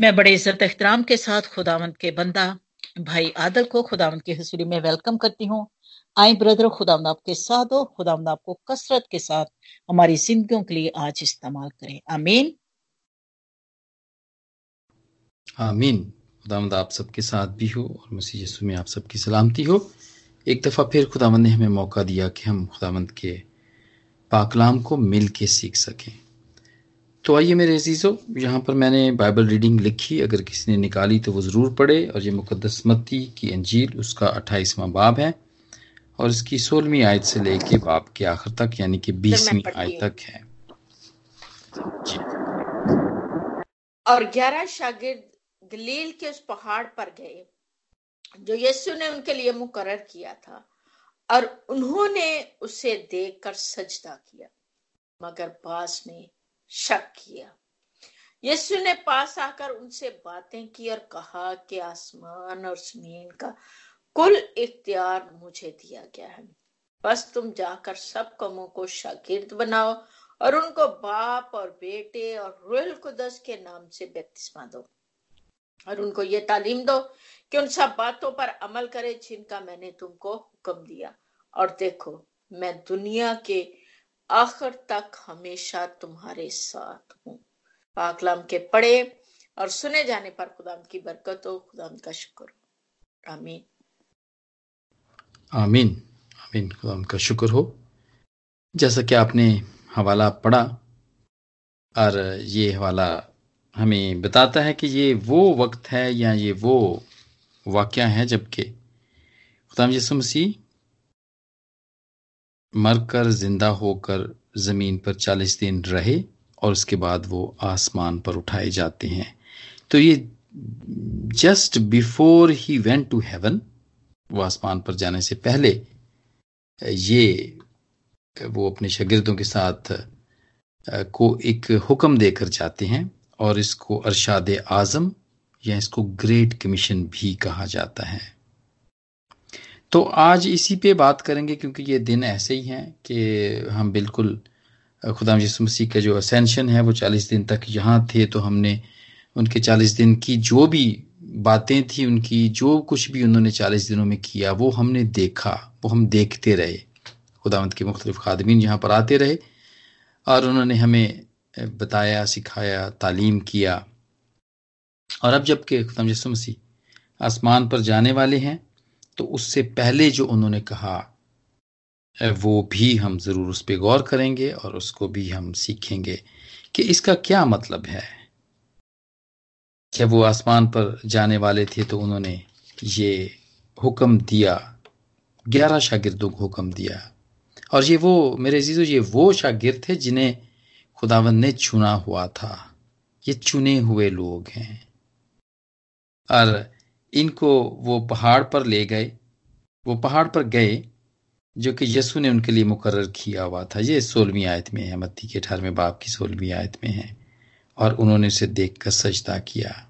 मैं बड़े इज़्ज़त एहतराम के साथ खुदावंत के बंदा, भाई आदल को खुदावंत की हसूरी में वेलकम करती हूँ। आई ब्रदर खुदावंद आपके साथ हो खुदावंद आपको कसरत के साथ हमारी जिंदगियों के लिए आज इस्तेमाल करें। आमीन। आमीन। खुदावंद आप सबके साथ भी हो और मसीह यीशु में आप सबकी सलामती हो। एक दफ़ा फिर खुदावंद ने हमें मौका दिया कि हम खुदावंद के पाकलाम को मिल के सीख सकें। तो आइए मेरे अजीज़ों यहाँ पर मैंने बाइबल रीडिंग लिखी अगर किसी ने निकाली तो वो ज़रूर पढ़े और ये मुकदस मत्ती की अंजील उसका अट्ठाईसवां बाब है और इसकी सोलहवीं आयत से लेके बाब के आखिर तक यानी कि बीसवीं आयत तक है। जी। और ग्यारह शागिर्द गलील के उस पहाड़ पर गए जो यीशु ने उनके लिए मुकर किया था और उन्होंने उसे देखकर सजदा किया मगर पास ने शक किया। यीशु ने पास आकर उनसे बातें की और कहा कि आसमान और ज़मीन का कुल इख्तियार मुझे दिया गया है। बस तुम जाकर सब कमों को शागिर्द बनाओ और उनको बाप और बेटे और रुल कुदस के नाम से बपतिस्मा दो और उनको ये तालीम दो कि उन सब बातों पर अमल करे जिनका मैंने तुमको हुक्म दिया। और देखो, मैं दुनिया के आखिर तक हमेशा तुम्हारे साथ हूँ। पाकलाम के पढ़े और सुने जाने पर खुदाम की बरकत हो खुदाम का शुक्र आमीन। आमीन। आमीन। खुदाम का शुक्र हो। जैसा कि आपने हवाला पढ़ा और ये हवाला हमें बताता है कि ये वो वक्त है या ये वो वाक्य है जबकि खुदाम यसु मसीह मरकर ज़िंदा होकर ज़मीन पर चालीस दिन रहे और उसके बाद वो आसमान पर उठाए जाते हैं। तो ये just before he went to heaven वो आसमान पर जाने से पहले, ये वो अपने शागिर्दों के साथ को एक हुक्म देकर जाते हैं और इसको अरशाद आज़म या इसको ग्रेट कमीशन भी कहा जाता है। तो आज इसी पे बात करेंगे क्योंकि ये दिन ऐसे ही हैं कि हम बिल्कुल खुदा यसु मसीह का जो असेंशन है, वो चालीस दिन तक यहाँ थे तो हमने उनके चालीस दिन की जो भी बातें थी, उनकी जो कुछ भी उन्होंने चालीस दिनों में किया, वो हमने देखा, वो हम देखते रहे। खुदावंत के मुख्तलिफ़ खादमीन यहाँ पर आते रहे और उन्होंने हमें बताया, सिखाया, तालीम किया। और अब जबकि खुदाम यसु मसीह आसमान पर जाने वाले हैं तो उससे पहले जो उन्होंने कहा वो भी हम ज़रूर उस पर गौर करेंगे और उसको भी हम सीखेंगे। कि इसका क्या मतलब है? जब वो आसमान पर जाने वाले थे तो उन्होंने ये हुक्म दिया, ग्यारह शागिर्दों को हुक्म दिया? और ये वो, मेरे जीजो ये वो शागिर्द थे जिन्हें खुदावन ने चुना हुआ था। ये चुने हुए लोग हैं। और इनको वो पहाड़ पर ले गए। वो पहाड़ पर गए, जो कि यसु ने उनके लिए मुकर किया हुआ था। ये सोलहवीं आयत में है, मत्ती के अठारहवें बाप की सोलहवीं आयत में है। और उन्होंने उसे देख कर सजदा किया।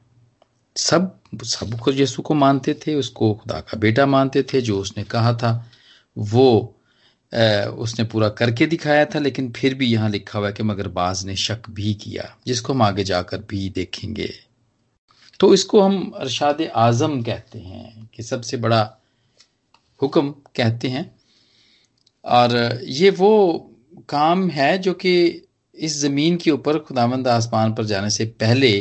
सब सबको यसु को मानते थे, उसको खुदा का बेटा मानते थे, जो उसने कहा था, वो उसने पूरा करके दिखाया था, लेकिन फिर भी यहाँ लिखा हुआ है कि मगर बाज ने शक भी किया, जिसको हम आगे जाकर भी देखेंगे। तो इसको हम अरशाद आज़म कहते हैं, कि सबसे बड़ा हुक्म कहते हैं। और ये वो काम है जो कि इस ज़मीन के ऊपर खुदामंद आसमान पर जाने से पहले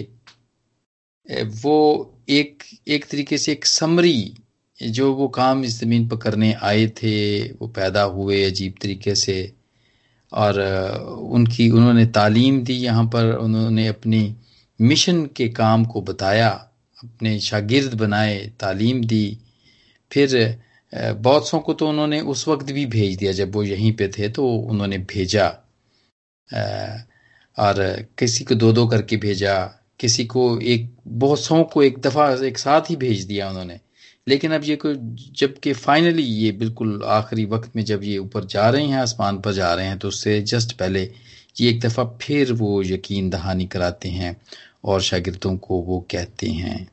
वो एक एक तरीके से एक समरी, जो वो काम इस ज़मीन पर करने आए थे, वो पैदा हुए अजीब तरीके से। और, उनकी, उन्होंने तालीम दी यहाँ पर, उन्होंने अपनी मिशन के काम को बताया, अपने शागिर्द बनाए, तालीम दी। फिर बहुत सौ को तो उन्होंने उस वक्त भी भेज दिया, जब वो यहीं पे थे तो उन्होंने भेजा। और किसी को दो दो करके भेजा, किसी को एक बहुत सौ को एक दफ़ा एक साथ ही भेज दिया उन्होंने। लेकिन अब ये कोई, जबकि फाइनली ये बिल्कुल आखिरी वक्त में जब ये ऊपर जा रहे हैं, आसमान पर जा रहे हैं तो उससे जस्ट पहले ये एक दफ़ा फिर वो यकीन दहानी कराते हैं। और शागिर्दों को वो कहते हैं।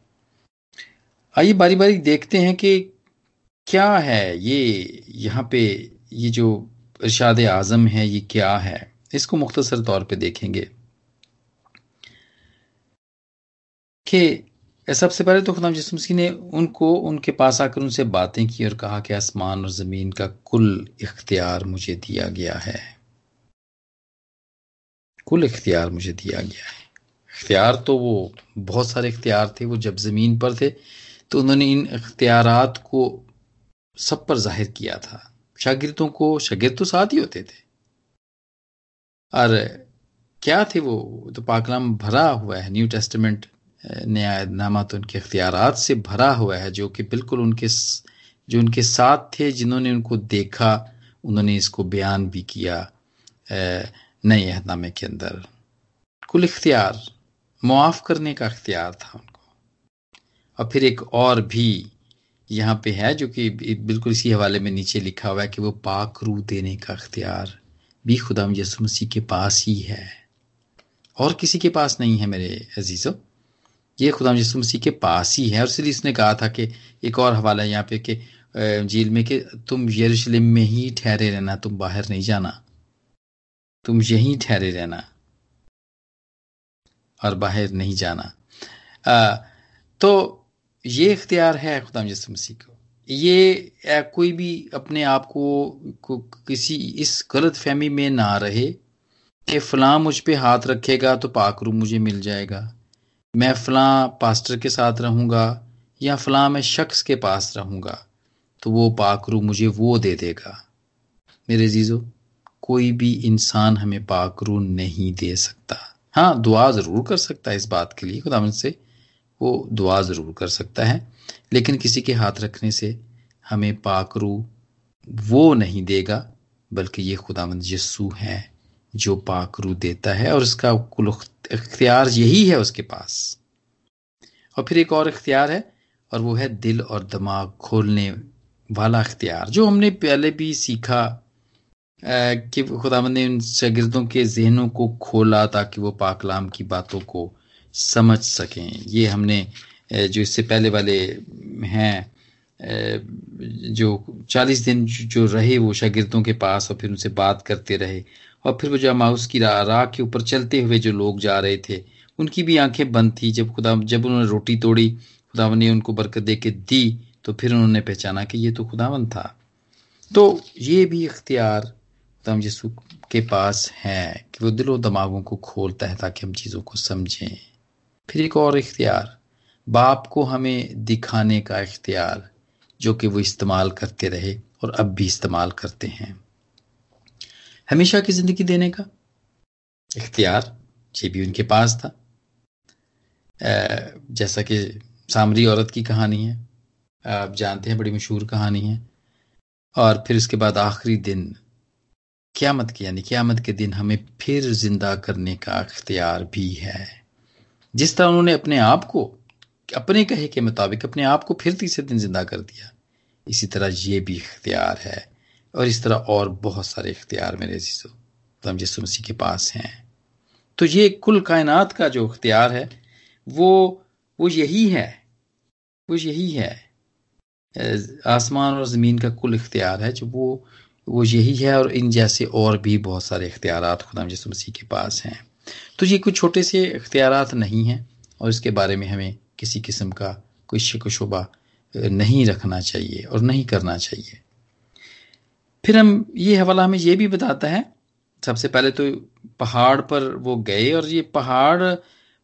आइए बारी बारी देखते हैं कि क्या है ये, यहाँ पे ये जो इरशाद आज़म है, ये क्या है? इसको मुख्तसर तौर पे देखेंगे। कि सबसे पहले तो खुदाम मसीह ने उनको, उनके पास आकर उनसे बातें की और कहा कि आसमान और ज़मीन का कुल इख्तियार मुझे दिया गया है। कुल इख्तियार मुझे दिया गया है। इख्तियार तो वो, बहुत सारे इख्तियार थे, वो जब ज़मीन पर थे तो उन्होंने इन इख्तियारात को सब पर ज़ाहिर किया था। शागिर्दों को, शागिर्द तो साथ ही होते थे। और क्या थे वो? तो पाकलाम भरा हुआ है, न्यू टेस्टमेंट नामा तो उनके अख्तियार से भरा हुआ है, जो कि बिल्कुल उनके जो उनके साथ थे, जिन्होंने उनको देखा, उन्होंने इसको बयान भी किया नए अहदनामे के अंदर। कुल इख्तियार। मुआफ करने का अख्तियार था उनको। और फिर एक और भी यहाँ पे है जो कि बिल्कुल इसी हवाले में नीचे लिखा हुआ है कि वो पाक रू देने का अख्तियार भी खुदा यसु मसीह के पास ही है। और किसी के पास नहीं है मेरे अजीज़ों। ये खुदा यसु मसीह के पास ही है। और इसलिए इसने कहा था कि एक और हवाला है यहाँ पे कि झील में कि तुम यरूशलेम में ही ठहरे रहना, तुम बाहर नहीं जाना। तुम यहीं ठहरे रहना। और बाहर नहीं जाना। आ, तो ये इख्तियार है खुदा यसु मसीह को। ये कोई भी अपने आप को, को किसी इस गलत फहमी में ना रहे कि फलां मुझ पे हाथ रखेगा तो पाकरू मुझे मिल जाएगा। मैं फलां पास्टर के साथ रहूँगा या फलां मैं शख्स के पास रहूँगा तो वो पाकरू मुझे वो दे देगा। मेरे जीजो कोई भी इंसान हमें पाकरू नहीं दे सकता। हाँ दुआ ज़रूर कर सकता है इस बात के लिए खुदा से वो दुआ ज़रूर कर सकता है। लेकिन किसी के हाथ रखने से हमें पाकरू वो नहीं देगा, बल्कि ये खुदावंद यस्सू है जो पाकरू देता है और उसका कुल इख्तियार यही है उसके पास। और फिर एक और इख्तियार है, और वो है दिल और दिमाग खोलने वाला इख्तियार, जो हमने पहले भी सीखा कि खुदावंद ने उन शागिर्दों के जहनों को खोला ताकि वो पाकलाम की बातों को समझ सकें। ये हमने जो इससे पहले वाले हैं जो चालीस दिन जो रहे वो शागिर्दों के पास और फिर उनसे बात करते रहे और फिर वो जो माउस की राह रा के ऊपर चलते हुए जो लोग जा रहे थे, उनकी भी आँखें बंद थी। जब खुदा, जब उन्होंने रोटी तोड़ी खुदावन ने उनको बरकत दे के दी तो फिर उन्होंने पहचाना कि ये तो खुदावन था। तो ये भी इख्तियार खुदाम यसू के पास है कि वो दिलो दिमागों को खोलता है ताकि हम चीज़ों को समझें। फिर एक और इख्तियार, बाप को हमें दिखाने का इख्तियार, जो कि वो इस्तेमाल करते रहे और अब भी इस्तेमाल करते हैं। हमेशा की ज़िंदगी देने का इख्तियार, ये भी उनके पास था। जैसा कि सामरी औरत की कहानी है, आप जानते हैं बड़ी मशहूर कहानी है। और फिर उसके बाद आखिरी दिन क्यामत के, यानी क्यामत के दिन हमें फिर ज़िंदा करने का इख्तियार भी है। जिस तरह उन्होंने अपने आप को, अपने कहे के मुताबिक अपने आप को फिर तीसरे दिन ज़िंदा कर दिया, इसी तरह ये भी इख्तियार है। और इस तरह और बहुत सारे इख्तियार मेरे हम यसु मसीह के पास हैं। तो ये कुल कायनात का जो इख्तियार है, वो वो यही है, वो यही है। आसमान और ज़मीन का कुल इख्तियार है जो वो वो यही है और इन जैसे और भी बहुत सारे इख्तियार खुदा यसु मसीह के पास हैं। तो ये कुछ छोटे से इख्तियार नहीं हैं और इसके बारे में हमें किसी किस्म का कोई शक शुबा नहीं रखना चाहिए और नहीं करना चाहिए। फिर हम ये हवाला हमें ये भी बताता है, सबसे पहले तो पहाड़ पर वो गए और ये पहाड़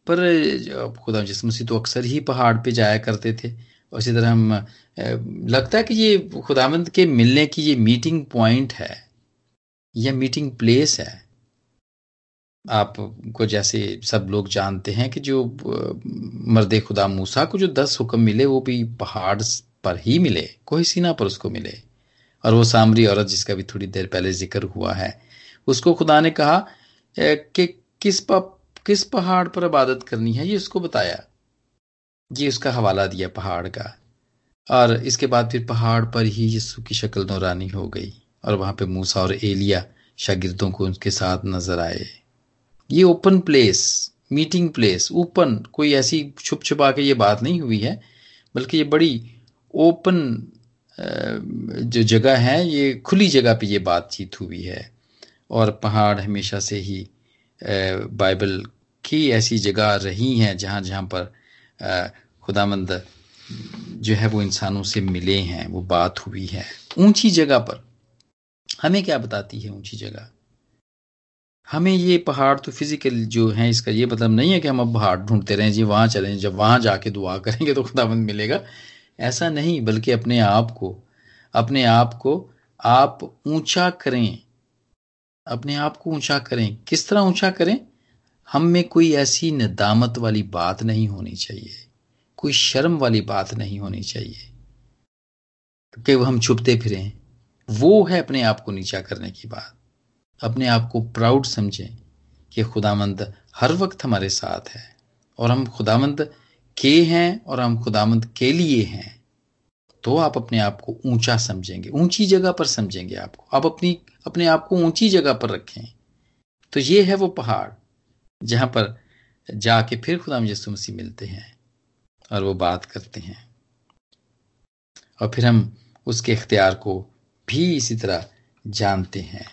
पर खुदा जिस मसीह तो अक्सर ही पहाड़ पे जाया करते थे। इसी तरह हम लगता है कि ये खुदामंद के मिलने की ये मीटिंग पॉइंट है या मीटिंग प्लेस है। आपको जैसे सब लोग जानते हैं कि जो मर्द खुदा मूसा को जो दस हुक्म मिले वो भी पहाड़ पर ही मिले कोई सीना पर उसको मिले। और वो सामरी औरत जिसका भी थोड़ी देर पहले ज़िक्र हुआ है उसको खुदा ने कहा कि किस प, किस पहाड़ पर इबादत करनी है ये उसको बताया। ये उसका हवाला दिया पहाड़ का। और इसके बाद फिर पहाड़ पर ही यीशु की शक्ल नौरानी हो गई और वहाँ पे मूसा और एलिया शागिर्दों को उनके साथ नज़र आए। ये open place, meeting place, open, कोई ऐसी छुप छुपा के ये बात नहीं हुई है, बल्कि ये बड़ी ओपन जो जगह है, ये खुली जगह पे ये बातचीत हुई है। और पहाड़ हमेशा से ही बाइबल की ऐसी जगह रही हैं जहाँ जहाँ पर खुदामंद, जो है वो इंसानों से मिले हैं, वो बात हुई है, ऊँची जगह पर। हमें क्या बताती है ऊँची जगह? हमें ये पहाड़ तो फ़िज़िकल जो है, इसका ये मतलब नहीं है कि हम अब पहाड़ ढूंढते रहें, जी वहाँ चलें, जब वहाँ जाके दुआ करेंगे तो खुदाबंद मिलेगा। ऐसा नहीं, बल्कि अपने आप को, अपने आप को आप ऊँचा करें। अपने आप को ऊँचा करें। किस तरह ऊँचा करें? हम में कोई ऐसी नदामत वाली बात नहीं होनी चाहिए। कोई शर्म वाली बात नहीं होनी चाहिए। कि हम छुपते फिरें वो है अपने आप को नीचा करने की बात। अपने आप को प्राउड समझें कि खुदामंद हर वक्त हमारे साथ है। और हम खुदामंद के हैं और हम खुदामंद के लिए हैं। तो आप अपने आप को ऊँचा समझेंगे। ऊँची जगह पर समझेंगे आपको। आप अपनी, अपने आप को ऊँची जगह पर रखें। तो ये है वो पहाड़। जहाँ पर जाके फिर खुदा यसु मसीह मिलते हैं और वो बात करते हैं। और फिर हम उसके इख्तियार को भी इसी तरह जानते हैं।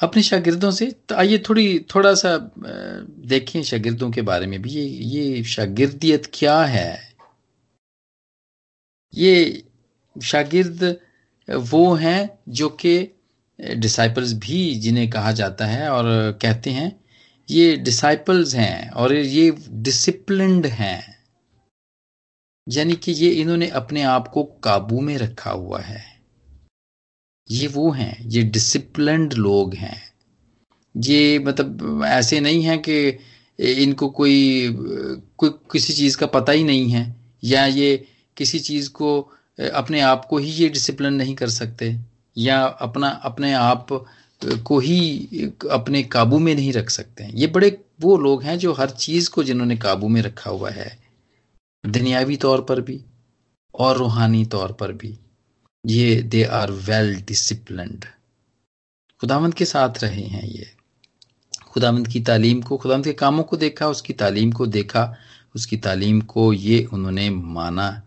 अपने शागिर्दों से तो आइए थोड़ी, थोड़ा सा देखें शागिर्दों के बारे में भी। ये ये शागिर्दियत क्या है? ये शागिर्द वो हैं जो कि डिसाइपल्स भी जिन्हें कहा जाता है और कहते हैं ये डिसाइपल्स हैं और ये डिसिप्लिन्ड हैं। यानी कि ये इन्होंने अपने आप को काबू में रखा हुआ है। ये वो हैं, ये डिसिप्लिन्ड लोग हैं। ये मतलब ऐसे नहीं है कि इनको कोई कोई किसी चीज़ का पता ही नहीं है, या ये किसी चीज़ को, अपने आप को ही ये डिसिप्लिन नहीं कर सकते, या अपना, अपने आप को ही अपने काबू में नहीं रख सकते हैं। ये बड़े वो लोग हैं जो हर चीज़ को जिन्होंने काबू में रखा हुआ है, दुनियावी तौर पर भी और रूहानी तौर पर भी। ये दे आर वेल डिसिप्लिन्ड खुदावंत के साथ रहे हैं ये। खुदावंत की तालीम को, खुदावंत के कामों को देखा, उसकी तालीम को देखा, उसकी तालीम को ये उन्होंने माना।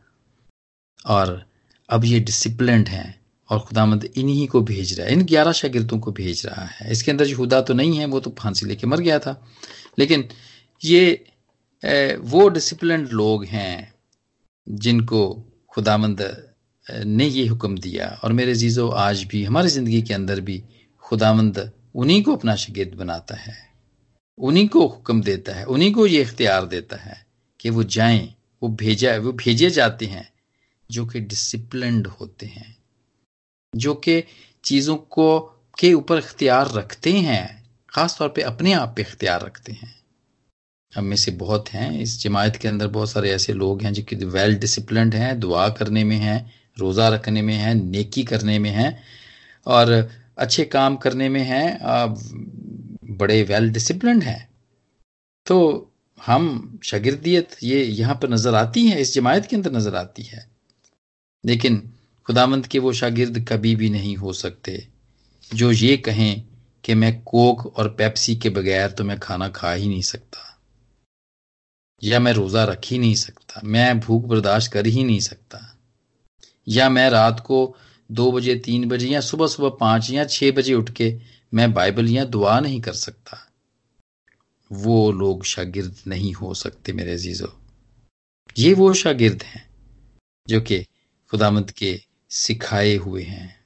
और अब ये डिसिप्लिन्ड हैं। और खुदामंद इन्हीं को भेज रहा है। इन ग्यारह शागिर्दों को भेज रहा है। इसके अंदर खुदा तो नहीं है, वो तो फांसी लेके मर गया था। लेकिन ये वो डिसिप्लिन लोग हैं जिनको खुदामंद ने ये हुक्म दिया। और मेरे जीजो आज भी, हमारी ज़िंदगी के अंदर भी खुदामंद उन्हीं को अपना शगिर्द बनाता है। उन्हीं को हुक्म देता है। उन्हीं को ये इख्तियार देता है कि वो जाएँ, वो भेजा, वो भेजे जाते हैं जो कि डिसिप्लिन्ड होते हैं। जो कि चीज़ों को के ऊपर इख्तियार रखते हैं ख़ास तौर पे अपने आप पे इख्तियार रखते हैं। हम में से बहुत हैं। इस जमायत के अंदर बहुत सारे ऐसे लोग हैं जो कि वेल डिसिप्लिन हैं, दुआ करने में हैं, रोज़ा रखने में हैं, नेकी करने में हैं और अच्छे काम करने में हैं बड़े वेल डिसिप्लिन हैं। तो हम शागिर्दियत ये यहाँ पर नज़र आती है, इस जमायत के अंदर नज़र आती है। लेकिन खुदामंद के वो शागिर्द कभी भी नहीं हो सकते। जो ये कहें कि मैं कोक और पेप्सी के बगैर तो मैं खाना खा ही नहीं सकता। या मैं रोज़ा रख ही नहीं सकता। मैं भूख बर्दाश्त कर ही नहीं सकता। या मैं रात को दो बजे, तीन बजे या सुबह सुबह पाँच या छह बजे उठ के मैं बाइबल या दुआ नहीं कर सकता। वो लोग शागिर्द नहीं हो सकते मेरे अजीजों। ये वो शागिर्द हैं जो कि खुदामद के सिखाए हुए हैं।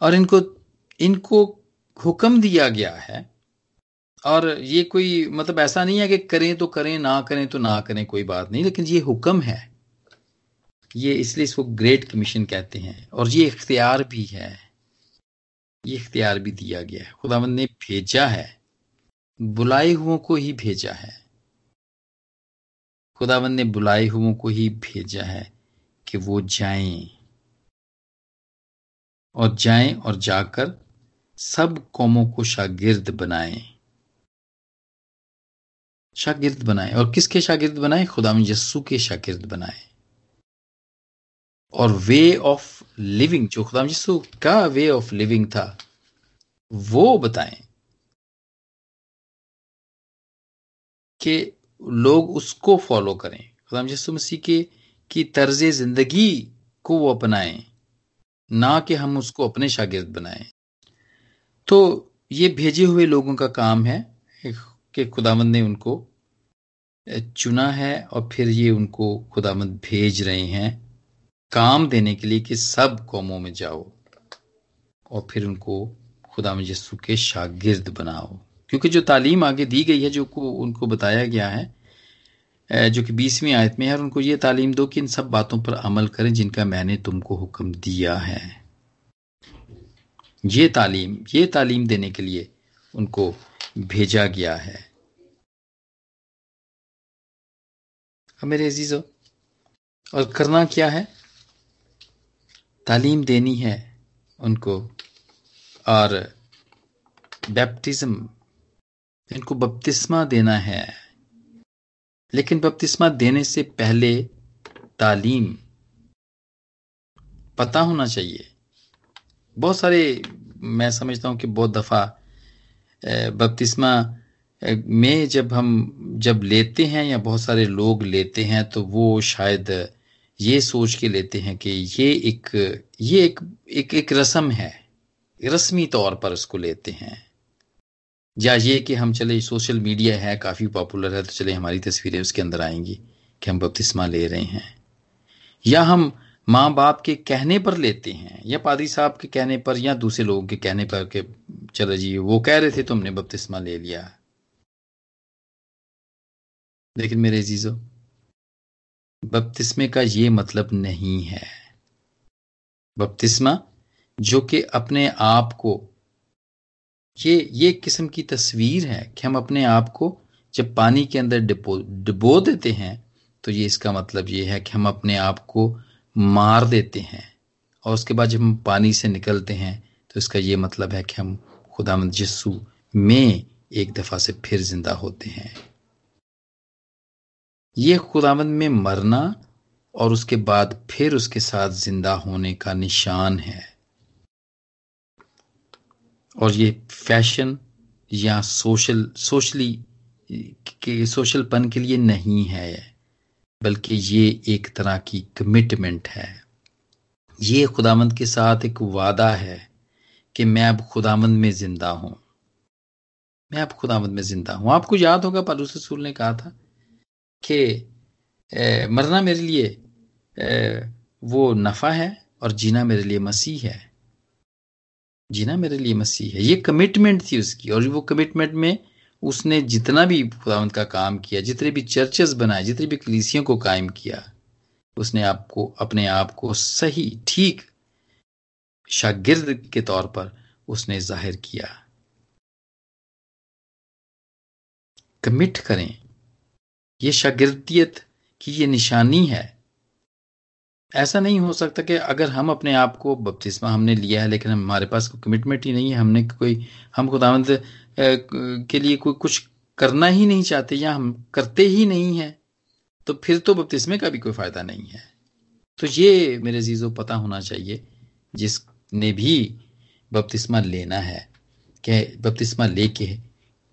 और इनको इनको हुक्म दिया गया है। और ये कोई मतलब ऐसा नहीं है कि करें तो करें, ना करें तो ना करें, कोई बात नहीं, लेकिन ये हुक्म है। ये इसलिए इसको ग्रेट कमीशन कहते हैं। और ये इख्तियार भी है। ये इख्तियार भी दिया गया है। खुदावंद ने भेजा है। बुलाए हुओं को ही भेजा है। खुदावंद ने बुलाए हुओं को ही भेजा है। कि वो जाएँ और जाएँ और जाकर सब कौमों को शागिर्द बनाएँ। शागिर्द बनाएँ। और किसके शागिर्द बनाएँ? खुदाम यस्सु के शागिर्द बनाएँ। और वे ऑफ़ लिविंग जो खुदाम यस्सु का वे ऑफ़ लिविंग था, वो बताएँ कि लोग उसको फॉलो करें। खुदाम यस्सु मसीह के की तर्ज ज़िंदगी को वो अपनाएँ, ना कि हम उसको अपने शागिर्द बनाएँ। तो ये भेजे हुए लोगों का काम है कि खुदावंद ने उनको चुना है और फिर ये उनको खुदामंद भेज रहे हैं काम देने के लिए कि सब कौमों में जाओ और फिर उनको खुदा यसु के शागिर्द बनाओ। क्योंकि जो तालीम आगे दी गई है, जो को उनको बताया गया है जो कि बीसवीं आयत में है, और उनको ये तालीम दो कि इन सब बातों पर अमल करें जिनका मैंने तुमको हुक्म दिया है। ये तालीम ये तालीम देने के लिए उनको भेजा गया है। मेरे अजीजों, और करना क्या है? तालीम देनी है उनको, और बैप्टिज्म इनको बपतिस्मा देना है। लेकिन बपतिस्मा देने से पहले तालीम पता होना चाहिए। बहुत सारे मैं समझता हूँ कि बहुत दफ़ा बपतिस्मा में जब हम जब लेते हैं या बहुत सारे लोग लेते हैं तो वो शायद ये सोच के लेते हैं कि ये एक ये एक एक, एक रस्म है। रस्मी तौर पर उसको लेते हैं। या ये कि हम चले सोशल मीडिया है, काफ़ी पॉपुलर है तो चले हमारी तस्वीरें उसके अंदर आएँगी कि हम बपतिस्मा ले रहे हैं। या हम माँ बाप के कहने पर लेते हैं, या पादरी साहब के कहने पर, या दूसरे लोगों के कहने पर के, चलो जी, वो कह रहे थे तुमने बपतिस्मा ले लिया। लेकिन मेरे जीजो बपतिस्मे का ये मतलब नहीं है। बपतिस्मा जो कि अपने आप को ये ये किस्म की तस्वीर है कि हम अपने आप को जब पानी के अंदर डिपो, डिबो देते हैं तो ये इसका मतलब ये है कि हम अपने आप को मार देते हैं। और उसके बाद जब हम पानी से निकलते हैं तो इसका ये मतलब है कि हम खुदामंद यस्सु में एक दफ़ा से फिर ज़िंदा होते हैं। ये खुदामंद में मरना और उसके बाद फिर उसके साथ ज़िंदा होने का निशान है। और ये फ़ैशन या सोशल सोशली के सोशलपन के लिए नहीं है बल्कि ये एक तरह की कमिटमेंट है। ये खुदामंद के साथ एक वादा है कि मैं अब खुदामंद में ज़िंदा हूँ। मैं अब खुदामंद में ज़िंदा हूँ। आपको याद होगा पालूस रसूल ने कहा था कि मरना मेरे लिए ए, वो नफा है और जीना मेरे लिए मसीह है। जीना मेरे लिए मसीह है। ये कमिटमेंट थी उसकी और वो कमिटमेंट में उसने जितना भी खुदावंत का काम किया, जितने भी चर्चेस बनाए, जितनी भी कलीसियों को कायम किया, उसने आपको, अपने आप को सही, ठीक शागिर्द के तौर पर उसने ज़ाहिर किया। कमिट करें। ये शागिर्दियत की ये निशानी है। ऐसा नहीं हो सकता कि अगर हम अपने आप को बपतिस्मा हमने लिया है, लेकिन हमारे पास कोई कमिटमेंट ही नहीं है, हमने कोई, हम खुदावंद के लिए कोई कुछ करना ही नहीं चाहते या हम करते ही नहीं है तो फिर तो बपतिस्मे का भी कोई फ़ायदा नहीं है। तो ये मेरे जीजो पता होना चाहिए, जिसने भी बपतिस्मा लेना है कि बपतिस्मा लेके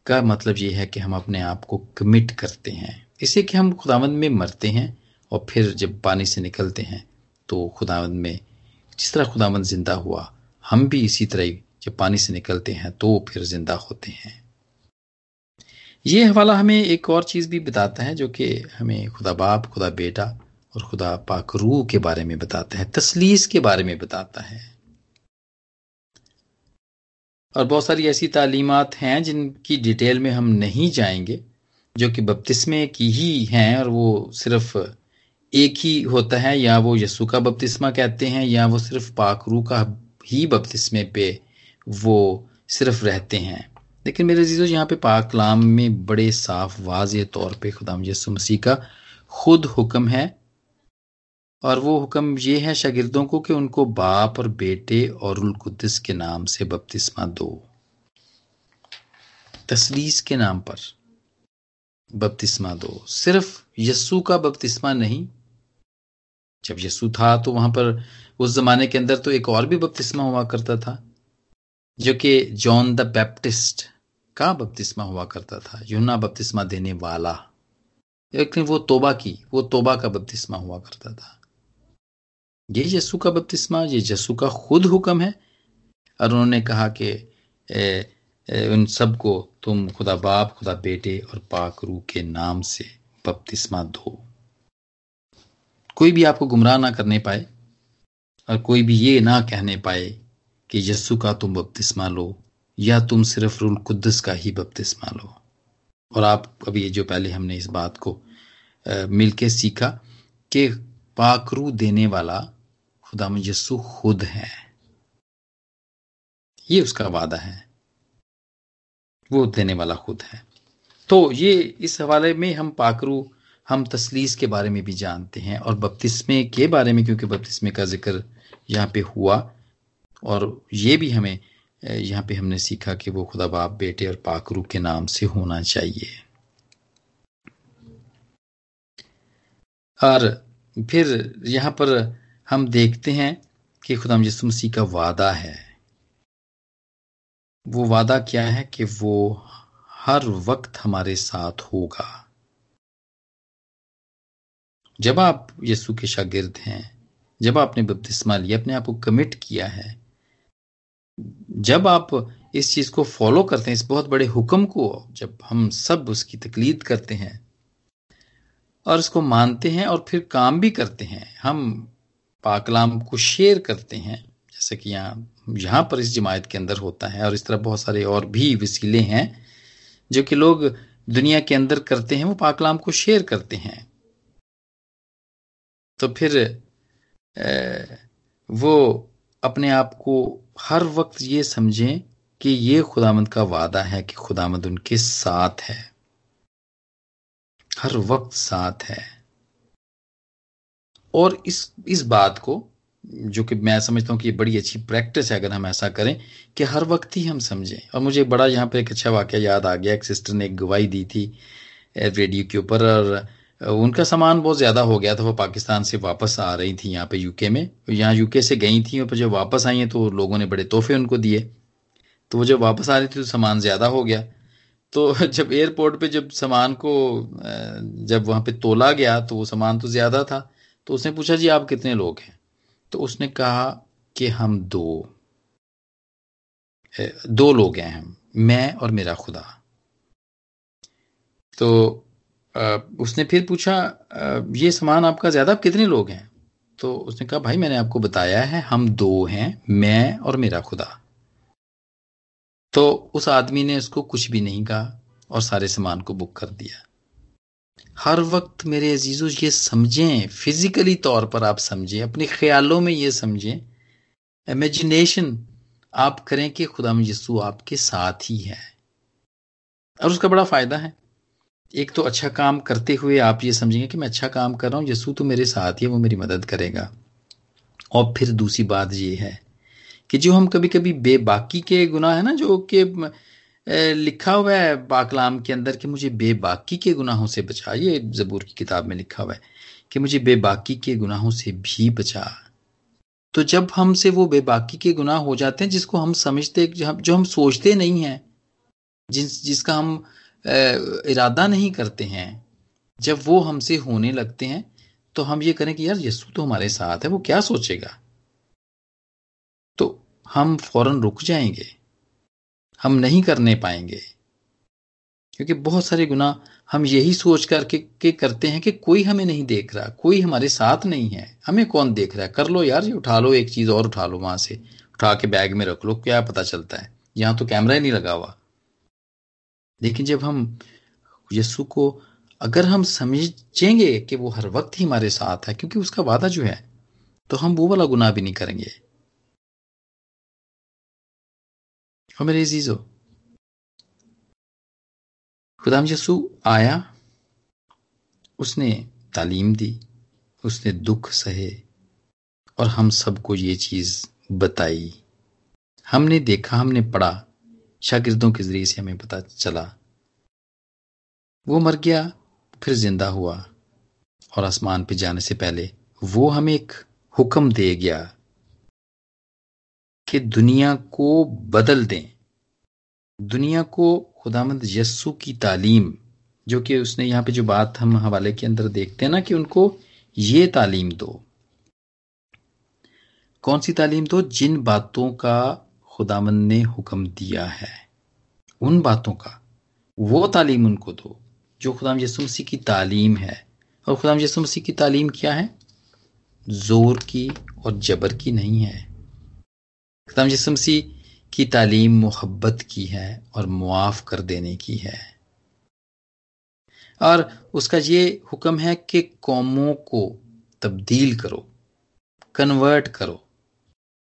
का मतलब ये है कि हम अपने आप को कमिट करते हैं। इसे कि हम खुदावंद में मरते हैं और फिर जब पानी से निकलते हैं तो खुदावंद में, जिस तरह खुदावंद ज़िंदा हुआ, हम भी इसी तरह जब पानी से निकलते हैं तो फिर ज़िंदा होते हैं। ये हवाला हमें एक और चीज़ भी बताता है, जो कि हमें खुदा बाप, खुदा बेटा और खुदा पाक रूह के बारे में बताता है, तसलीस के बारे में बताता है। और बहुत सारी ऐसी तालीमत हैं, जिनकी डिटेल में हम नहीं जाएँगे, जो कि बपतिस्मे की ही हैं, और वो सिर्फ़ एक ही होता है, या वो यसु का बपतिस्मा कहते हैं, या वो सिर्फ़ पाकरू का ही बपतिस्मे पे वो सिर्फ़ रहते हैं। लेकिन मेरे जीजो यहाँ पे पाकलाम में बड़े साफ़ वाज तौर पे खुदाम यसु मसीह का खुद हुक्म है। और वो हुक्म ये है शागिर्दों को कि उनको बाप और बेटे और उलकुद्दस के नाम से बपतिस्मा दो। तसलीस के नाम पर बपतिस्मा दो। सिर्फ़ यस्सु का बपतिस्मा नहीं जब यसु था तो वहाँ पर उस जमाने के अंदर तो एक और भी बपतिस्मा हुआ करता था, जो कि जॉन द बैप्टिस्ट का बपतिस्मा हुआ करता था यूना बपतिस्मा देने वाला। लेकिन वो तोबा की, वो तोबा का बपतिस्मा हुआ करता था। ये यसु का बपतिस्मा, ये यसु का खुद हुक्म है। और उन्होंने कहा कि उन सबको तुम खुदा बाप, खुदा बेटे और पाक रू के नाम से बपतिस्मा दो। कोई भी आपको गुमराह ना करने पाए और कोई भी ये ना कहने पाए कि यस्सु का तुम बपतिस्मा लो या तुम सिर्फ़ रुल कुद्दस का ही बपतिस्मा लो। और आप अभी जो पहले हमने इस बात को मिलके सीखा कि पाकरू देने वाला खुदा यस्सु खुद है। ये उसका वादा है। वो देने वाला खुद है। तो ये इस हवाले में हम पाकरू हम तसलीस के बारे में भी जानते हैं और बपतिस्मे के बारे में, क्योंकि बपतिस्मे का ज़िक्र यहाँ पे हुआ और ये भी हमें यहाँ पे हमने सीखा कि वो खुदा बाप, बेटे और पाकरू के नाम से होना चाहिए। और फिर यहाँ पर हम देखते हैं कि खुदा यसु मसीह का वादा है। वो वादा क्या है कि वो हर वक्त हमारे साथ होगा। जब आप यीशु के शागिर्द हैं, जब आपने बपतिस्मा लिया, अपने आप को कमिट किया है, जब आप इस चीज़ को फॉलो करते हैं, इस बहुत बड़े हुक्म को, जब हम सब उसकी तकलीद करते हैं, और उसको मानते हैं और फिर काम भी करते हैं, हम पाकलाम को शेयर करते हैं, जैसे कि यहाँ यहाँ पर इस जमायत के अंदर होता है, और इस तरह बहुत सारे और भी वसीले हैं, जो कि लोग दुनिया के अंदर करते हैं, वो पाकलाम को शेयर करते हैं। तो फिर वो अपने आप को हर वक्त ये समझें कि ये खुदामंद का वादा है कि खुदामंद उनके साथ है। हर वक्त साथ है। और इस इस बात को, जो कि मैं समझता हूँ कि ये बड़ी अच्छी प्रैक्टिस है, अगर हम ऐसा करें कि हर वक्त ही हम समझें। और मुझे बड़ा यहाँ पे एक अच्छा वाक्य याद आ गया, एक सिस्टर ने एक गवाही दी थी रेडियो के ऊपर, और उनका सामान बहुत ज़्यादा हो गया था, वो पाकिस्तान से वापस आ रही थी यहाँ पे यूके में। यहाँ यूके से गई थी, और जब वापस आई हैं तो लोगों ने बड़े तोहफे उनको दिए। तो वो जब वापस आ रही थी तो सामान ज़्यादा हो गया। तो जब एयरपोर्ट पे जब सामान को जब वहाँ पे तोला गया तो वो सामान तो ज़्यादा था। तो उसने पूछा, जी, आप कितने लोग हैं? तो उसने कहा कि, हम दो। दो लोग हैं हम, मैं और मेरा खुदा। तो उसने फिर पूछा ये सामान आपका ज़्यादा आप कितने लोग हैं? तो उसने कहा, भाई, मैंने आपको बताया है, हम दो हैं, मैं और मेरा खुदा। तो उस आदमी ने उसको कुछ भी नहीं कहा और सारे सामान को बुक कर दिया। हर वक्त मेरे अजीजों, ये समझें, फिजिकली तौर पर आप समझें, अपने ख्यालों में ये समझें, इमेजिनेशन आप करें कि खुदा यसू आपके साथ ही है। और उसका बड़ा फ़ायदा है एक तो अच्छा काम करते हुए आप ये समझेंगे कि मैं अच्छा काम कर रहा हूँ यसू तो मेरे साथ ही है, वो मेरी मदद करेगा। और फिर दूसरी बात ये है कि जो हम कभी कभी बेबाकी के गुनाह है ना, जो कि लिखा हुआ है बाकलाम के अंदर कि मुझे बेबाकी के गुनाहों से बचा, ये जबूर की किताब में लिखा हुआ है कि मुझे बेबाकी के गुनाहों से भी बचा। तो जब हमसे वो बेबाकी के गुनाह हो जाते हैं, जिसको हम समझते जो हम सोचते नहीं हैं जिस जिसका हम इरादा नहीं करते हैं। जब वो हमसे होने लगते हैं तो हम ये करें कि यार यस्सु तो हमारे साथ है, वो क्या सोचेगा? तो हम फ़ौरन रुक जाएँगे। हम नहीं करने पाएँगे। क्योंकि बहुत सारे गुना हम यही सोच करके के करते हैं कि कोई हमें नहीं देख रहा, कोई हमारे साथ नहीं है। हमें कौन देख रहा है? कर लो यार, ये उठा लो, एक चीज़ और उठा लो वहाँ से। उठा के बैग में रख लो, क्या पता चलता है। यहाँ तो कैमरा ही नहीं लगा हुआ। लेकिन जब हम यस्सु को, अगर हम समझेंगे कि वो हर वक्त ही हमारे साथ है, क्योंकि उसका वादा जो है तो हम वो वाला गुनाह भी नहीं करेंगे। और मेरे जीजो खुदाम यसु आया, उसने तालीम दी, उसने दुख सहे, और हम सबको ये चीज़ बताई। हमने देखा, हमने पढ़ा शागिर्दों के ज़रिए से हमें पता चला। वो मर गया, फिर ज़िंदा हुआ। और आसमान पे जाने से पहले वो हमें एक हुक्म दे गया कि दुनिया को बदल दें। दुनिया को खुदामंद यस्सु की तालीम, जो कि उसने यहाँ पे जो बात हम हवाले के अंदर देखते हैं ना कि उनको ये तालीम दो। कौन सी तालीम दो? जिन बातों का खुदामंद ने हुक्म दिया है। उन बातों का, वो तालीम उनको दो, जो खुदाम यसु मसीह की तालीम है। और खुदाम यसु मसीह की तालीम क्या है? ज़ोर की और जबर की नहीं है। खुदाम यसु मसीह की तालीम मोहब्बत की है और मुआफ कर देने की है। और उसका ये हुक्म है कि कौमों को तब्दील करो, कन्वर्ट करो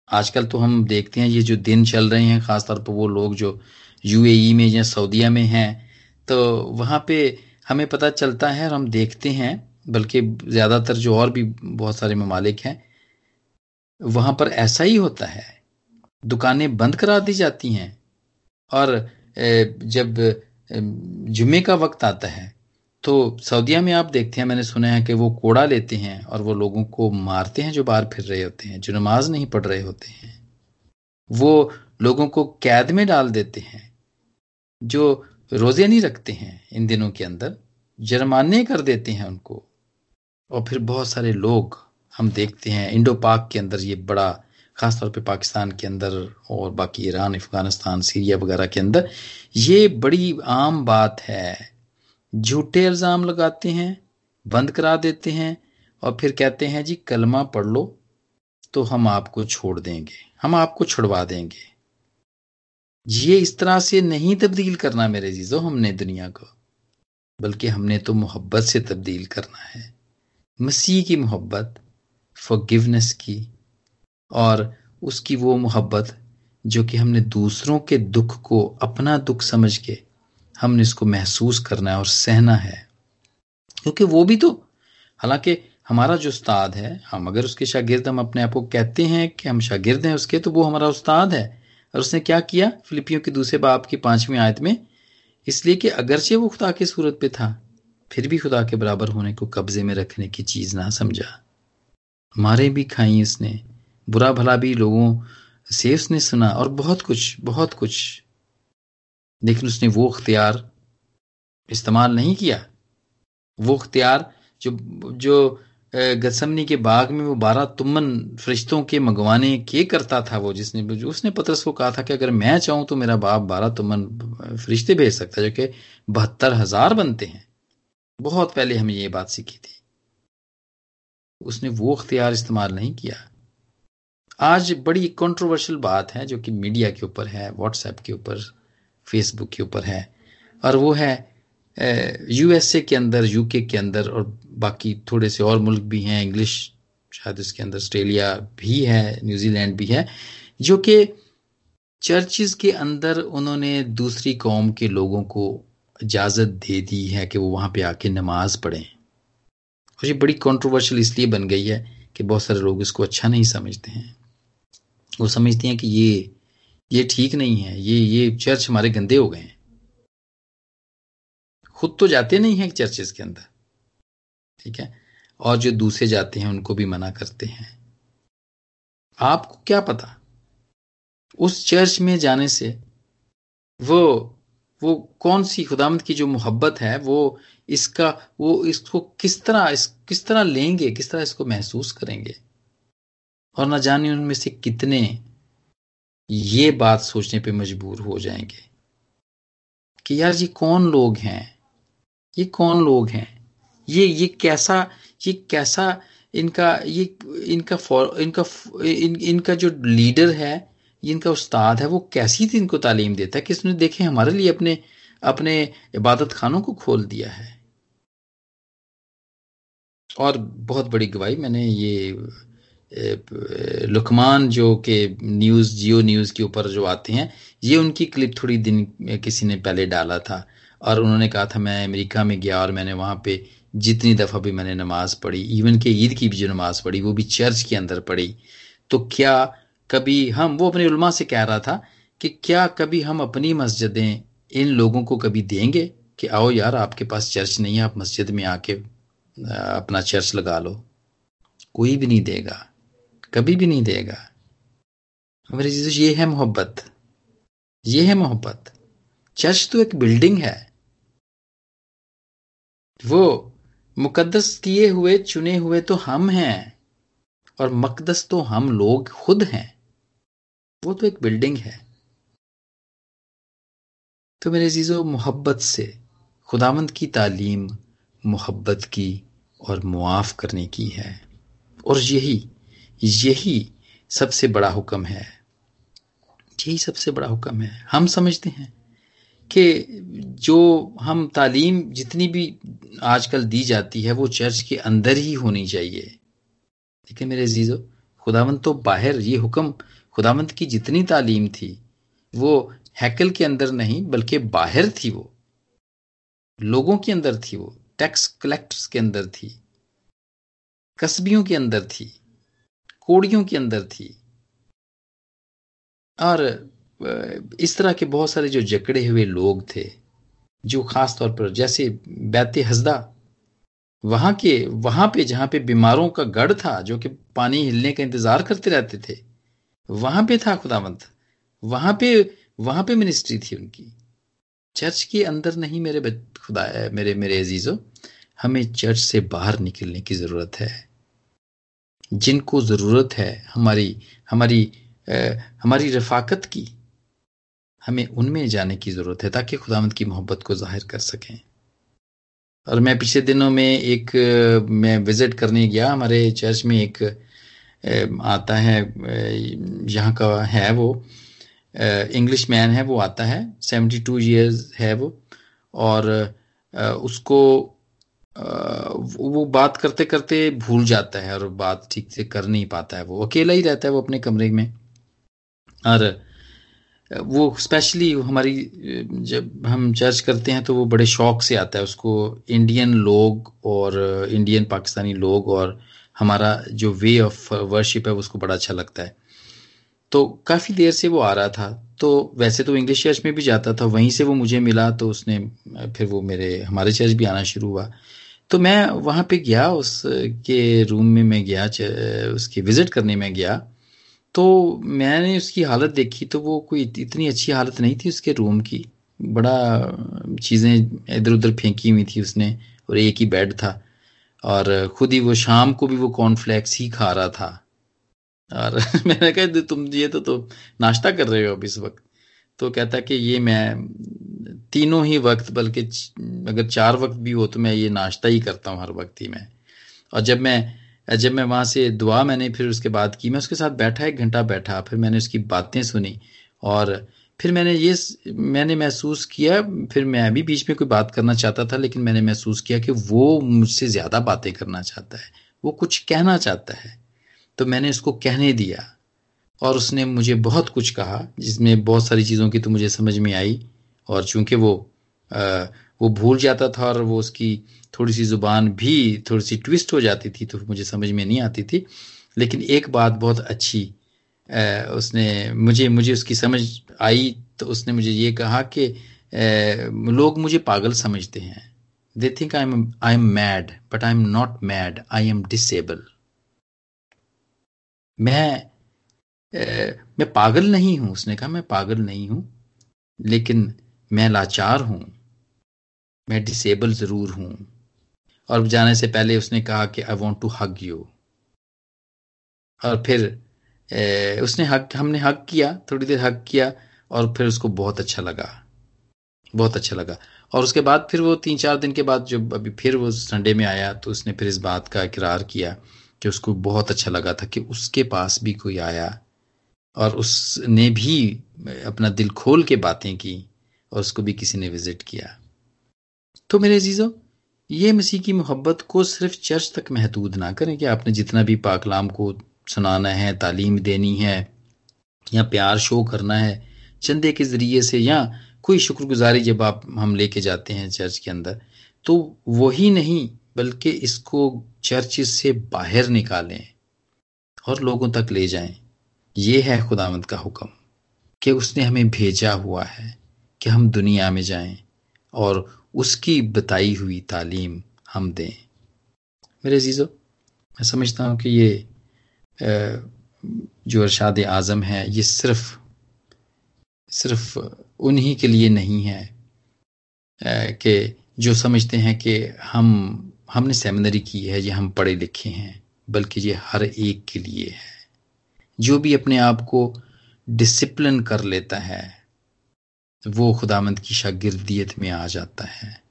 आजकल तो हम देखते हैं, ये जो दिन चल रहे हैं, खासतौर पर वो लोग जो यूएई में या सऊदिया में हैं तो वहाँ पे हमें पता चलता है और हम देखते हैं, बल्कि ज़्यादातर जो और भी बहुत सारे ममालिक हैं, वहाँ पर ऐसा ही होता है। दुकानें बंद करा दी जाती हैं और जब जुम्मे का वक्त आता है तो सऊदिया में आप देखते हैं, मैंने सुना है कि वो कोड़ा लेते हैं और वो लोगों को मारते हैं जो बाहर फिर रहे होते हैं, जो नमाज़ नहीं पढ़ रहे होते हैं। वो लोगों को कैद में डाल देते हैं, जो रोज़े नहीं रखते हैं इन दिनों के अंदर, जुर्माने कर देते हैं उनको। और फिर बहुत सारे लोग हम देखते हैं, इंडो पाक के अंदर ये बड़ा, खासतौर पे पाकिस्तान के अंदर और बाकी ईरान, अफ़गानिस्तान, सीरिया वगैरह के अंदर, ये बड़ी आम बात है झूठे इल्ज़ाम लगाते हैं, बंद करा देते हैं और फिर कहते हैं, जी, कलमा पढ़ लो तो हम आपको छोड़ देंगे, हम आपको छुड़वा देंगे। ये इस तरह से नहीं तब्दील करना मेरे जीजो, हमने दुनिया को, बल्कि हमने तो मोहब्बत से तब्दील करना है। मसीह की मोहब्बत फॉरगिवनेस की, और उसकी वो मोहब्बत, जो कि हमने दूसरों के दुख को अपना दुख समझ के हमने इसको महसूस करना है और सहना है। क्योंकि वो भी तो हालाँकि हमारा जो उस्ताद है, हम अगर उसके शागिर्द, हम अपने आप को कहते हैं कि हम शागिर्द हैं उसके तो वो हमारा उस्ताद है। और उसने क्या किया? फिलिपियों के दूसरे बाप की पांचवी आयत में, इसलिए कि अगरचे वो खुदा की सूरत पे था, फिर भी खुदा के बराबर होने को कब्जे में रखने की चीज़ ना समझा। मारे भी खाई उसने बुरा भला भी लोगों से उसने सुना, और बहुत कुछ बहुत कुछ लेकिन उसने वो अख्तियार इस्तेमाल नहीं किया। वो अख्तियार जो जो गसमनी के बाग में वो बारह तुमन फरिश्तों के मंगवाने के करता था वो, जिसने उसने पत्रस को कहा था कि अगर मैं चाहूँ तो मेरा बाप बारह तुमन फरिश्ते भेज सकता है, जो कि बहत्तर हज़ार बनते हैं। बहुत पहले हमें ये बात सीखी थी। उसने वो अख्तियार इस्तेमाल नहीं किया। आज बड़ी कंट्रोवर्शियल बात है, जो कि मीडिया के ऊपर है व्हाट्सएप के ऊपर। फेसबुक के ऊपर है। और वो है यूएसए के अंदर यूके के अंदर और बाकी थोड़े से और मुल्क भी हैं इंग्लिश शायद इसके अंदर ऑस्ट्रेलिया भी है न्यूजीलैंड भी है, जो कि चर्चिज के अंदर उन्होंने दूसरी कौम के लोगों को इजाज़त दे दी है कि वो वहाँ पे आके नमाज़ पढ़ें। और ये बड़ी कंट्रोवर्शियल इसलिए बन गई है कि बहुत सारे लोग इसको अच्छा नहीं समझते हैं। वो समझते हैं कि ये ये ठीक नहीं है, ये ये चर्च हमारे गंदे हो गए हैं। खुद तो जाते नहीं हैं चर्चेस के अंदर, ठीक है? और जो दूसरे जाते हैं, उनको भी मना करते हैं। आपको क्या पता? उस चर्च में जाने से वो वो कौन सी खुदामद की जो मोहब्बत है, वो इसका, वो इसको किस तरह, इस, किस तरह लेंगे, किस तरह इसको महसूस करेंगे? और ना जाने उनमें से कितने ये बात सोचने पे मजबूर हो जाएँगे कि यार ये कौन लोग हैं? ये कौन लोग हैं? ये ये कैसा ये कैसा इनका ये इनका इनका इन, इनका जो लीडर है इनका उस्ताद है वो कैसी थी इनको तालीम देता है कि इसने देखे हमारे लिए अपने अपने इबादत खानों को खोल दिया है? और बहुत बड़ी गवाही मैंने ये लुकमान जो के न्यूज़ जियो न्यूज़ के ऊपर जो आते हैं, ये उनकी क्लिप थोड़ी दिन किसी ने पहले डाला था। और उन्होंने कहा था, मैं अमेरिका में गया और मैंने वहाँ पे जितनी दफ़ा भी मैंने नमाज़ पढ़ी इवन के ईद की भी जो नमाज़ पढ़ी, वो भी चर्च के अंदर पढ़ी। तो क्या कभी हम, वो अपने उलमा से कह रहा था, कि क्या कभी हम अपनी मस्जिदें इन लोगों को कभी देंगे कि आओ यार, आपके पास चर्च नहीं है, आप मस्जिद में आके अपना चर्च लगा लो? कोई भी नहीं देगा। कभी भी नहीं देगा। मेरे चीज़ ये है मोहब्बत। ये है मोहब्बत। चर्च तो एक बिल्डिंग है। वो मुकद्दस किए हुए, चुने हुए तो हम हैं और मकदस तो हम लोग खुद हैं। वो तो एक बिल्डिंग है। तो मेरे चीज़ों मोहब्बत से खुदावंद की तालीम मोहब्बत की और मुआफ करने की है। और यही यही सबसे बड़ा हुक्म है। यही सबसे बड़ा हुक्म है। हम समझते हैं कि जो हम तालीम जितनी भी आजकल दी जाती है, वो चर्च के अंदर ही होनी चाहिए। लेकिन मेरे अजीजो, खुदावंत तो बाहर, ये हुक्म खुदावंत की जितनी तालीम थी, वो हैकल के अंदर नहीं, बल्कि बाहर थी वो। लोगों के अंदर थी वो, टैक्स कलेक्टर्स के अंदर थी, कस्बियों के अंदर थी। कोड़ियों के अंदर थी। और इस तरह के बहुत सारे जो जकड़े हुए लोग थे, जो खास तौर पर जैसे बैते हजदा वहाँ के, वहाँ पे जहाँ पे बीमारों का गढ़ था, जो कि पानी हिलने का इंतज़ार करते रहते थे, वहाँ पे था खुदावंत। वहाँ पे वहाँ पे मिनिस्ट्री थी उनकी। चर्च के अंदर नहीं मेरे खुदा, मेरे मेरे अजीजों, हमें चर्च से बाहर निकलने की ज़रूरत है। जिनको ज़रूरत है हमारी हमारी आ, हमारी रफाकत की हमें उनमें जाने की ज़रूरत है ताकि खुदावंत की मोहब्बत को ज़ाहिर कर सकें। और मैं पिछले दिनों में एक मैं विज़िट करने गया हमारे चर्च में एक आता है यहाँ का है वो इंग्लिश मैन है वो आता है सेवेंटी टू ईयर्स है वो और उसको वो बात करते करते भूल जाता है और बात ठीक से कर नहीं पाता है वो। अकेला ही रहता है वो अपने कमरे में। और वो स्पेशली हमारी, जब हम चर्च करते हैं तो वो बड़े शौक से आता है उसको। इंडियन लोग और इंडियन पाकिस्तानी लोग और हमारा जो वे ऑफ़ वर्शिप है उसको बड़ा अच्छा लगता है। तो काफ़ी देर से वो आ रहा था। तो वैसे तो इंग्लिश चर्च में भी जाता था, वहीं से वो मुझे मिला तो उसने, फिर वो मेरे, हमारे चर्च भी आना शुरू हुआ। तो मैं वहाँ पे गया उसके रूम में मैं गया उसकी विज़िट करने में गया। तो मैंने उसकी हालत देखी तो वो कोई इतनी अच्छी हालत नहीं थी उसके रूम की। बड़ा चीज़ें इधर उधर फेंकी हुई थी उसने और एक ही बेड था। और खुद ही वो शाम को भी वो कॉर्नफ्लैक्स ही खा रहा था। और मैंने कहा तुम ये तो, तो नाश्ता कर रहे हो अब इस वक्त। तो कहता कि ये मैं तीनों ही वक्त, बल्कि अगर चार वक्त भी हो तो मैं ये नाश्ता ही करता हूँ हर वक्त ही मैं। और जब मैं जब मैं वहाँ से दुआ मैंने फिर उसके बाद की, मैं उसके साथ बैठा, एक घंटा बैठा, फिर मैंने उसकी बातें सुनी, और फिर मैंने ये मैंने महसूस किया, फिर मैं भी बीच में कोई बात करना चाहता था, लेकिन मैंने महसूस किया कि वो मुझसे ज़्यादा बातें करना चाहता है, वो कुछ कहना चाहता है। तो मैंने उसको कहने दिया, और उसने मुझे बहुत कुछ कहा, जिसमें बहुत सारी चीज़ों की तो मुझे समझ में आई और चूँकि वो वो भूल जाता था और वो उसकी थोड़ी सी ज़ुबान भी थोड़ी सी ट्विस्ट हो जाती थी तो मुझे समझ में नहीं आती थी। लेकिन एक बात बहुत अच्छी उसने मुझे मुझे उसकी समझ आई तो उसने मुझे ये कहा कि लोग मुझे पागल समझते हैं। They think I am I am mad but I am not mad I am disable मैं मैं पागल नहीं हूँ, उसने कहा, मैं पागल नहीं हूँ। लेकिन मैं लाचार हूँ मैं डिसेबल ज़रूर हूँ। और जाने से पहले उसने कहा कि I want to hug you और फिर ए, उसने हक हमने हक किया थोड़ी देर हक किया और फिर उसको बहुत अच्छा लगा। बहुत अच्छा लगा। और उसके बाद फिर वो तीन चार दिन के बाद जब अभी फिर वो संडे में आया तो उसने फिर इस बात का इकरार किया कि उसको बहुत अच्छा लगा था कि उसके पास भी कोई आया। और उसने भी अपना दिल खोल के बातें की। और उसको भी किसी ने विज़िट किया। तो मेरे अजीजों, ये मसीह की मोहब्बत को सिर्फ़ चर्च तक महदूद ना करें कि आपने जितना भी पाकलाम को सुनाना है, तालीम देनी है, या प्यार शो करना है, चंदे के ज़रिए से, या कोई शुक्रगुजारी जब आप हम लेके जाते हैं चर्च के अंदर तो वही नहीं, बल्कि इसको चर्च से बाहर निकालें और लोगों तक ले जाएँ। ये है खुदावंत का हुक्म कि उसने हमें भेजा हुआ है। कि हम दुनिया में जाएँ और उसकी बताई हुई तालीम हम दें। मेरे जीजो मैं समझता हूँ कि ये जो अरशाद आज़म है, ये सिर्फ़ सिर्फ़ उन्हीं के लिए नहीं है कि जो समझते हैं कि हम, हमने सेमिनरी की है, या हम पढ़े लिखे हैं, बल्कि ये हर एक के लिए है। जो भी अपने आप को डिसिप्लिन कर लेता है वो खुदामंद की शागिर्दियत में आ जाता है।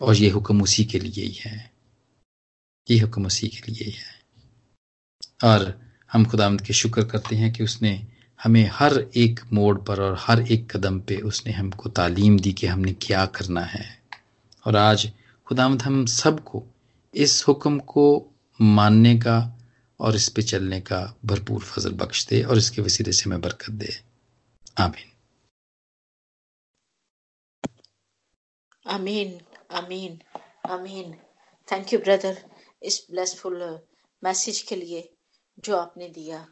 और ये हुक्म उसी के लिए ही है। ये हुक्म उसी के लिए ही है। और हम खुदामद के शुक्र करते हैं कि उसने हमें हर एक मोड़ पर और हर एक कदम पे उसने हमको तालीम दी कि हमने क्या करना है। और आज खुदामद हम सबको इस हुक्म को मानने का और इस पे चलने का भरपूर फजल बख्श दे और इसके वसीले से हमें बरकत दे। आमीन। आमीन अमीन अमीन थैंक यू ब्रदर इस ब्लेसफुल मैसेज के लिए जो आपने दिया।